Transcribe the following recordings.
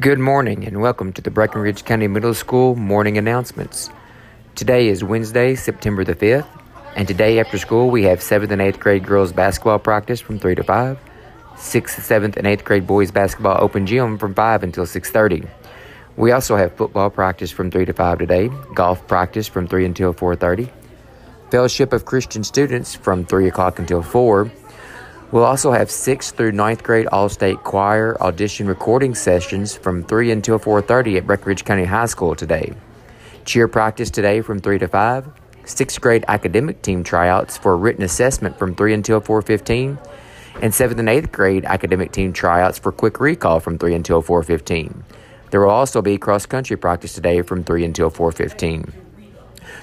Good morning and welcome to the Breckinridge County Middle School morning announcements. Today is Wednesday, September the 5th, and today after school we have 7th and 8th grade girls basketball practice from 3 to 5, 6th, 7th, and 8th grade boys basketball open gym from 5 until 6.30. We also have football practice from 3 to 5 today, golf practice from 3 until 4.30, Fellowship of Christian Students from 3 o'clock until 4, We'll also have 6th through ninth grade All-State Choir audition recording sessions from 3 until 4.30 at Breckinridge County High School today. Cheer practice today from 3 to 5. 6th grade academic team tryouts for written assessment from 3 until 4.15. And 7th and 8th grade academic team tryouts for quick recall from 3 until 4.15. There will also be cross-country practice today from 3 until 4.15.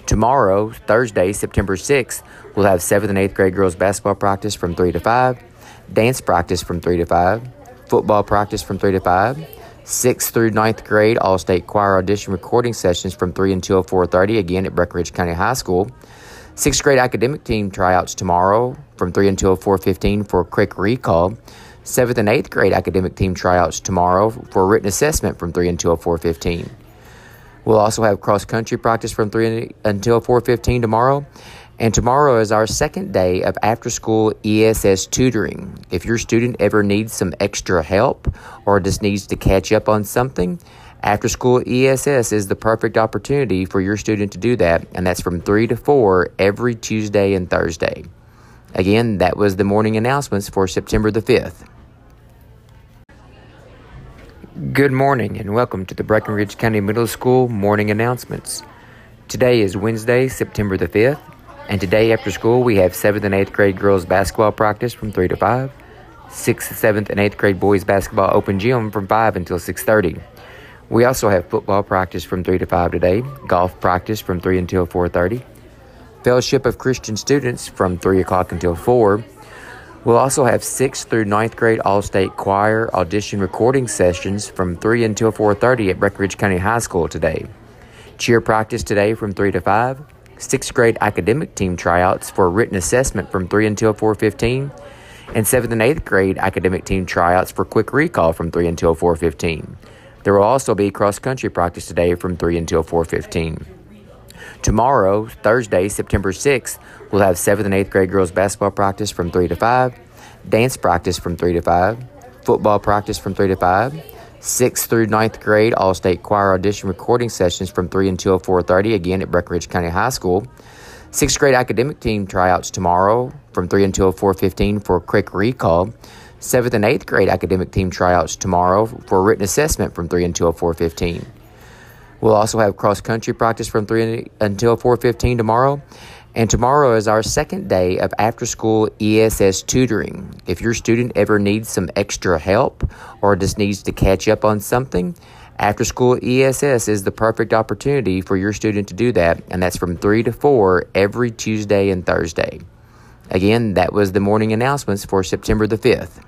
Tomorrow, Thursday, September 6th, we'll have 7th and 8th grade girls basketball practice from 3 to 5, dance practice from 3 to 5, football practice from 3 to 5, 6th through 9th grade all-state choir audition recording sessions from 3 until 4.30, again at Breckinridge County High School. 6th grade academic team tryouts tomorrow from 3 until 4.15 for quick recall. 7th and 8th grade academic team tryouts tomorrow for written assessment from 3 until 4.15. We'll also have cross country practice from 3 until 4:15 tomorrow. And tomorrow is our second day of after school ESS tutoring. If your student ever needs some extra help or just needs to catch up on something, after school ESS is the perfect opportunity for your student to do that, and that's from 3 to 4 every Tuesday and Thursday. Again, that was the morning announcements for September the 5th. Good morning and welcome to the Breckinridge County Middle School morning announcements. Today is Wednesday, September the 5th, and today after school we have 7th and 8th grade girls basketball practice from 3 to 5, 6th, 7th, and 8th grade boys basketball open gym from 5 until 6.30. We also have football practice from 3 to 5 today, golf practice from 3 until 4.30, Fellowship of Christian Students from 3 o'clock until 4, We'll also have 6th through ninth grade All-State Choir audition recording sessions from 3 until 4.30 at Breckinridge County High School today. Cheer practice today from 3 to 5. 6th grade academic team tryouts for written assessment from 3 until 4.15. And 7th and 8th grade academic team tryouts for quick recall from 3 until 4.15. There will also be cross-country practice today from 3 until 4.15. Tomorrow, Thursday, September 6th, we'll have 7th and 8th grade girls basketball practice from 3 to 5, dance practice from 3 to 5, football practice from 3 to 5, 6th through 9th grade all-state choir audition recording sessions from 3 until 4.30, again at Breckinridge County High School. 6th grade academic team tryouts tomorrow from 3 until 4.15 for quick recall. 7th and 8th grade academic team tryouts tomorrow for written assessment from 3 until 4.15. We'll also have cross country practice from 3 until 4:15 tomorrow. And tomorrow is our second day of after school ESS tutoring. If your student ever needs some extra help or just needs to catch up on something, after school ESS is the perfect opportunity for your student to do that, and that's from 3 to 4 every Tuesday and Thursday. Again, that was the morning announcements for September the 5th.